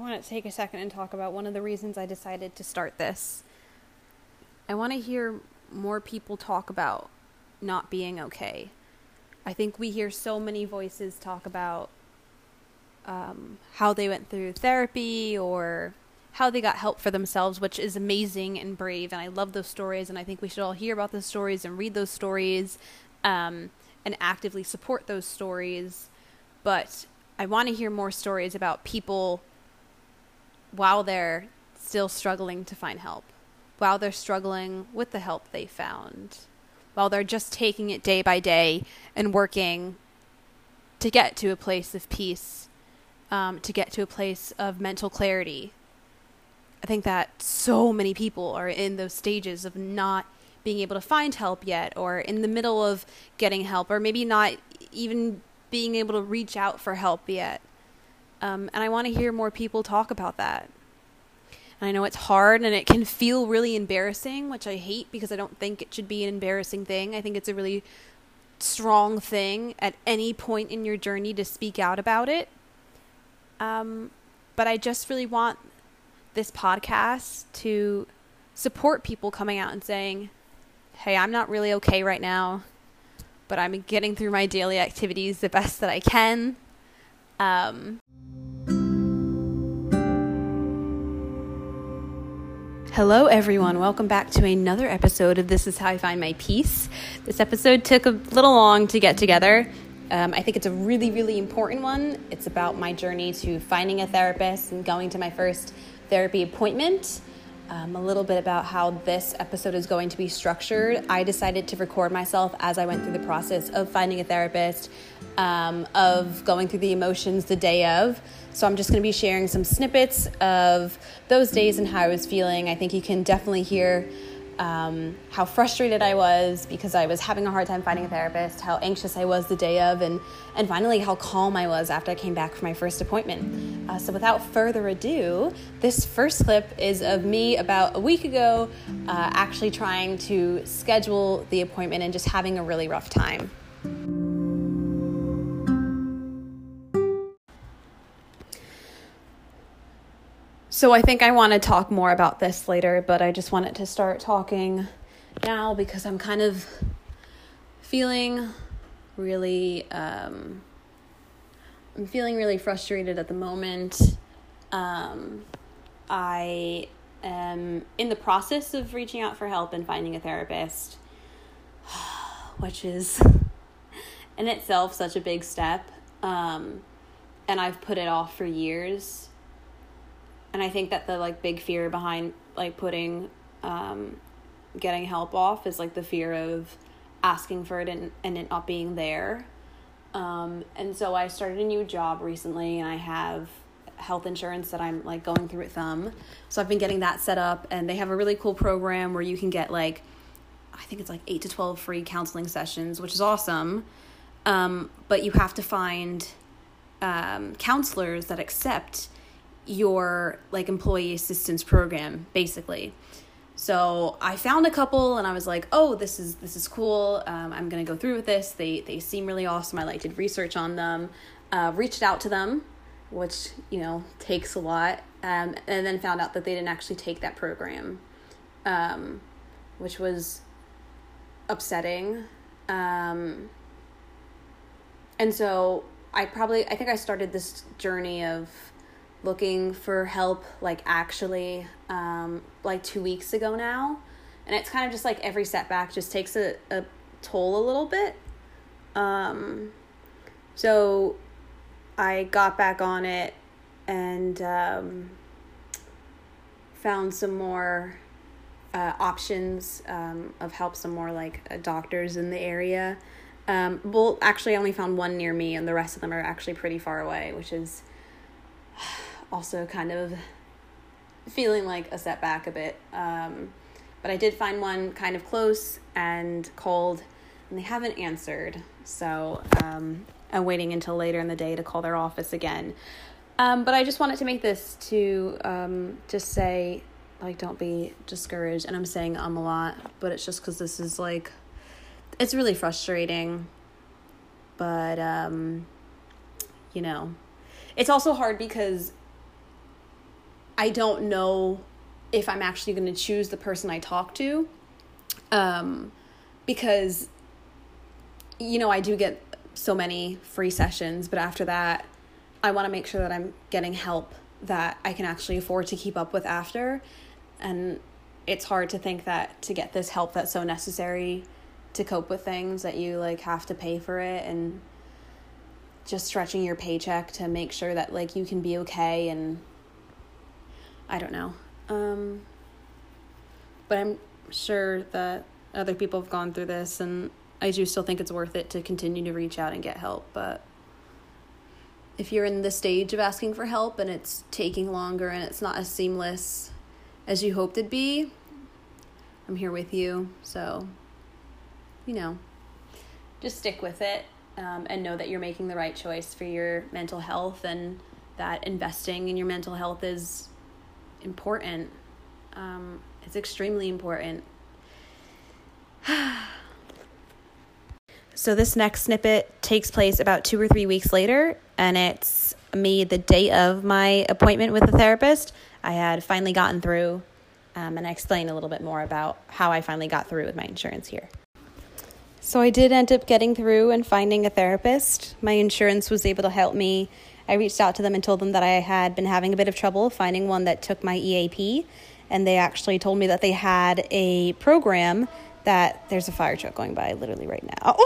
I want to take a second and talk about one of the reasons I decided to start this. I want to hear more people talk about not being okay. I think we hear so many voices talk about um, how they went through therapy or how they got help for themselves, which is amazing and brave. And I love those stories. And I think we should all hear about those stories and read those stories um, and actively support those stories. But I want to hear more stories about people while they're still struggling to find help, while they're struggling with the help they found, while they're just taking it day by day and working to get to a place of peace, um, to get to a place of mental clarity. I think that so many people are in those stages of not being able to find help yet, or in the middle of getting help, or maybe not even being able to reach out for help yet. Um, and I want to hear more people talk about that. And I know it's hard and it can feel really embarrassing, which I hate because I don't think it should be an embarrassing thing. I think it's a really strong thing at any point in your journey to speak out about it. Um, but I just really want this podcast to support people coming out and saying, hey, I'm not really okay right now, but I'm getting through my daily activities the best that I can. Um, Hello, everyone. Welcome back to another episode of This Is How I Find My Peace. This episode took a little long to get together. Um, I think it's a really, really important one. It's about my journey to finding a therapist and going to my first therapy appointment. Um, a little bit about how this episode is going to be structured. I decided to record myself as I went through the process of finding a therapist, um, of going through the emotions the day of. So I'm just going to be sharing some snippets of those days and how I was feeling. I think you can definitely hear um, how frustrated I was because I was having a hard time finding a therapist, how anxious I was the day of, and, and finally how calm I was after I came back from my first appointment. Uh, so without further ado, this first clip is of me about a week ago uh, actually trying to schedule the appointment and just having a really rough time. So I think I want to talk more about this later, but I just wanted to start talking now because I'm kind of feeling really um, I'm feeling really frustrated at the moment. Um, I am in the process of reaching out for help and finding a therapist, which is in itself such a big step. Um, and I've put it off for years and I think that the like big fear behind like putting um, getting help off is like the fear of asking for it and, and it not being there. Um, and so I started a new job recently and I have health insurance that I'm like going through with them. So I've been getting that set up and they have a really cool program where you can get like I think it's like 8 to 12 free counseling sessions, which is awesome. Um, but you have to find um, counselors that accept your like employee assistance program basically. So i found a couple and i was like oh this is this is cool. Um, i'm gonna go through with this. They they seem really awesome. I like did research on them uh, reached out to them which you know takes a lot um, and then found out that they didn't actually take that program um, which was upsetting. Um, and so i probably i think i started this journey of looking for help like actually um, like two weeks ago now. And it's kind of just like every setback just takes a, a toll a little bit. Um, so i got back on it and um, found some more uh, options um, of help some more like uh, doctors in the area. Um, well actually i only found one near me and the rest of them are actually pretty far away which is also kind of feeling like a setback a bit. Um, but I did find one kind of close and called, and they haven't answered. So um, I'm waiting until later in the day to call their office again. Um, but I just wanted to make this to um, just say, like, don't be discouraged. And I'm saying um a lot, but it's just because this is like, it's really frustrating. But, um, you know, it's also hard because I don't know if I'm actually going to choose the person I talk to. Um, because, you know, I do get so many free sessions, but after that, I want to make sure that I'm getting help that I can actually afford to keep up with after. And it's hard to think that to get this help that's so necessary to cope with things that you like have to pay for it and just stretching your paycheck to make sure that like you can be okay and I don't know. Um but I'm sure that other people have gone through this and I do still think it's worth it to continue to reach out and get help, but if you're in the stage of asking for help and it's taking longer and it's not as seamless as you hoped it'd be, I'm here with you. So, you know, just stick with it um, and know that you're making the right choice for your mental health and that investing in your mental health is important. Um, it's extremely important. so, this next snippet takes place about two or three weeks later, and it's me the day of my appointment with the therapist. I had finally gotten through, um, and I explain a little bit more about how I finally got through with my insurance here. So I did end up getting through and finding a therapist. My insurance was able to help me. I reached out to them and told them that I had been having a bit of trouble finding one that took my EAP, and they actually told me that they had a program that there's a fire truck going by literally right now.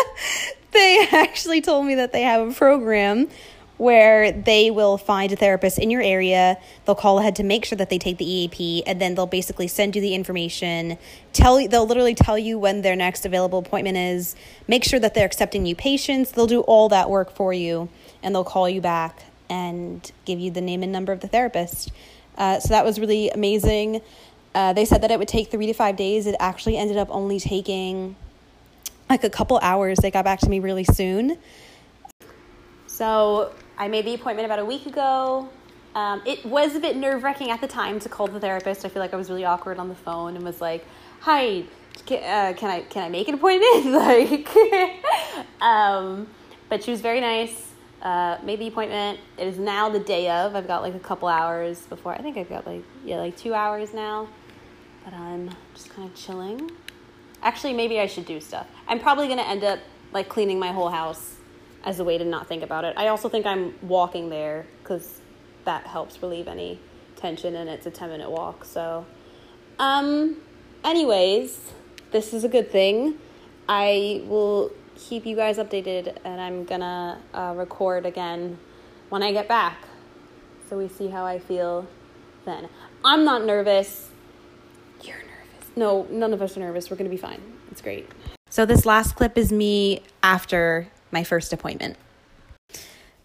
they actually told me that they have a program where they will find a therapist in your area. They'll call ahead to make sure that they take the EAP, and then they'll basically send you the information. Tell they'll literally tell you when their next available appointment is. Make sure that they're accepting new patients. They'll do all that work for you, and they'll call you back and give you the name and number of the therapist. Uh, so that was really amazing. Uh, they said that it would take three to five days. It actually ended up only taking like a couple hours. They got back to me really soon. So I made the appointment about a week ago. Um, it was a bit nerve wracking at the time to call the therapist. I feel like I was really awkward on the phone and was like, "Hi, can, uh, can I can I make an appointment?" like, um, but she was very nice. Uh, made the appointment. It is now the day of. I've got like a couple hours before. I think I've got like yeah, like two hours now. But I'm just kind of chilling. Actually, maybe I should do stuff. I'm probably gonna end up like cleaning my whole house as a way to not think about it. I also think I'm walking there because that helps relieve any tension and it's a 10 minute walk. So, um, anyways, this is a good thing. I will keep you guys updated and I'm gonna uh, record again when I get back. So we see how I feel then. I'm not nervous. You're nervous. No, none of us are nervous. We're gonna be fine. It's great. So this last clip is me after my first appointment.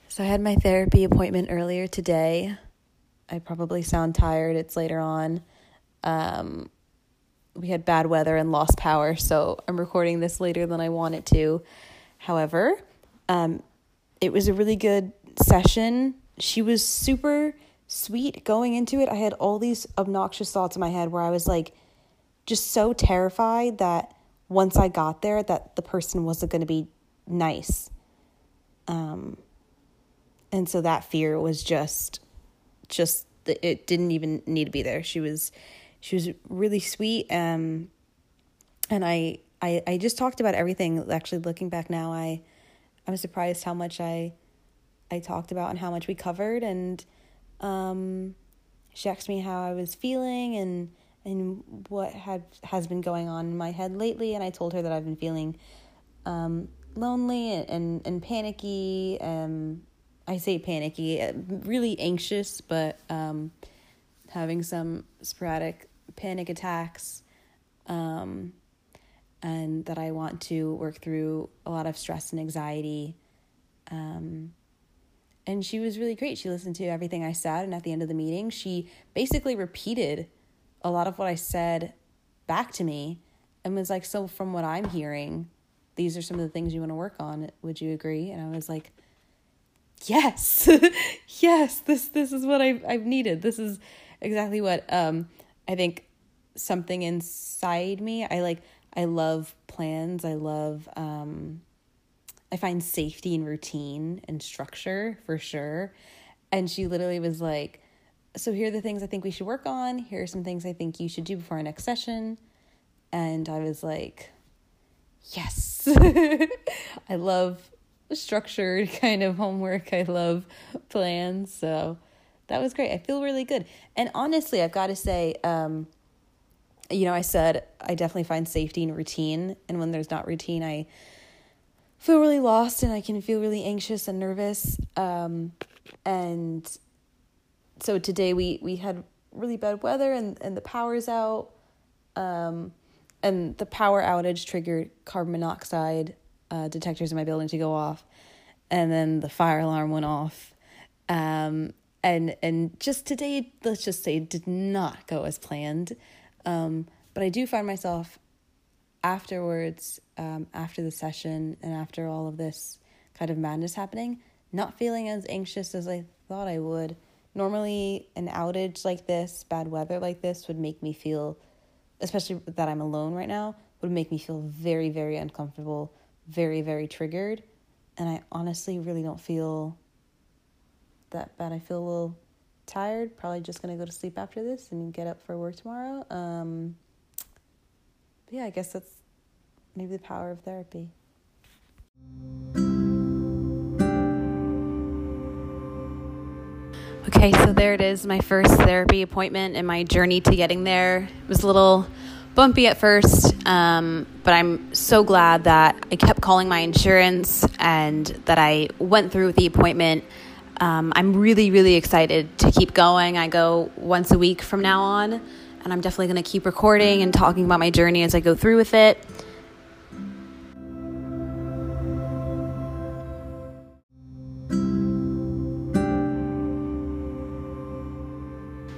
So I had my therapy appointment earlier today. I probably sound tired. It's later on. Um, we had bad weather and lost power, so I'm recording this later than I wanted to. However, um, it was a really good session. She was super sweet going into it. I had all these obnoxious thoughts in my head where I was like just so terrified that once I got there that the person wasn't going to be nice. Um, and so that fear was just, just it didn't even need to be there. She was, she was really sweet. Um, and I, I, I just talked about everything. Actually, looking back now, I, I was surprised how much I, I talked about and how much we covered. And, um, she asked me how I was feeling and, and what had has been going on in my head lately. And I told her that I've been feeling, um, lonely and, and, and panicky. Um, I say panicky, really anxious, but um, having some sporadic panic attacks. Um, and that I want to work through a lot of stress and anxiety. Um, and she was really great. She listened to everything I said, and at the end of the meeting, she basically repeated a lot of what I said back to me and was like, So, from what I'm hearing, these are some of the things you want to work on. Would you agree? And I was like, yes, yes, this, this is what I've, I've needed. This is exactly what, um, I think something inside me, I like, I love plans. I love, um, I find safety and routine and structure for sure. And she literally was like, so here are the things I think we should work on. Here are some things I think you should do before our next session. And I was like, yes. I love structured kind of homework. I love plans. So that was great. I feel really good. And honestly, I've got to say, um, you know, I said I definitely find safety in routine. And when there's not routine, I feel really lost and I can feel really anxious and nervous. Um, and so today we, we had really bad weather and, and the power's out. Um, and the power outage triggered carbon monoxide uh, detectors in my building to go off. And then the fire alarm went off. Um, and and just today let's just say did not go as planned. Um, but i do find myself afterwards um, after the session and after all of this kind of madness happening not feeling as anxious as i thought i would. Normally an outage like this bad weather like this would make me feel especially that i'm alone right now would make me feel very very uncomfortable very very triggered. And i honestly really don't feel that bad. I feel a little tired. Probably just gonna go to sleep after this and get up for work tomorrow. Um, yeah, I guess that's maybe the power of therapy. Okay, so there it is, my first therapy appointment and my journey to getting there. It was a little bumpy at first, um, but I'm so glad that I kept calling my insurance and that I went through with the appointment um, I'm really, really excited to keep going. I go once a week from now on, and I'm definitely going to keep recording and talking about my journey as I go through with it.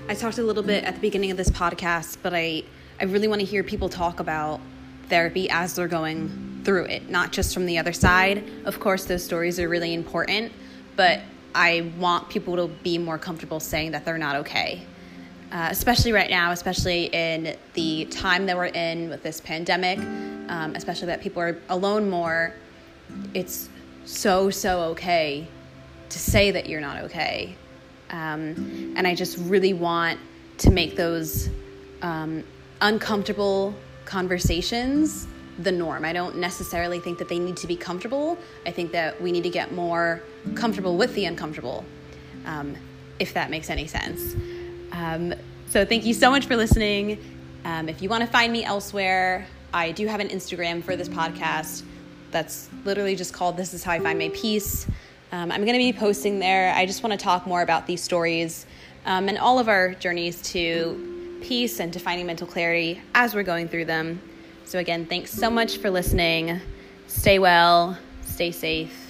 I talked a little bit at the beginning of this podcast, but I, I really want to hear people talk about therapy as they're going through it, not just from the other side. Of course, those stories are really important, but I want people to be more comfortable saying that they're not okay. Uh, especially right now, especially in the time that we're in with this pandemic, um, especially that people are alone more, it's so, so okay to say that you're not okay. Um, and I just really want to make those um, uncomfortable conversations the norm. I don't necessarily think that they need to be comfortable. I think that we need to get more comfortable with the uncomfortable, um, if that makes any sense. Um, so, thank you so much for listening. Um, if you want to find me elsewhere, I do have an Instagram for this podcast that's literally just called This Is How I Find My Peace. Um, I'm going to be posting there. I just want to talk more about these stories um, and all of our journeys to peace and to finding mental clarity as we're going through them. So, again, thanks so much for listening. Stay well, stay safe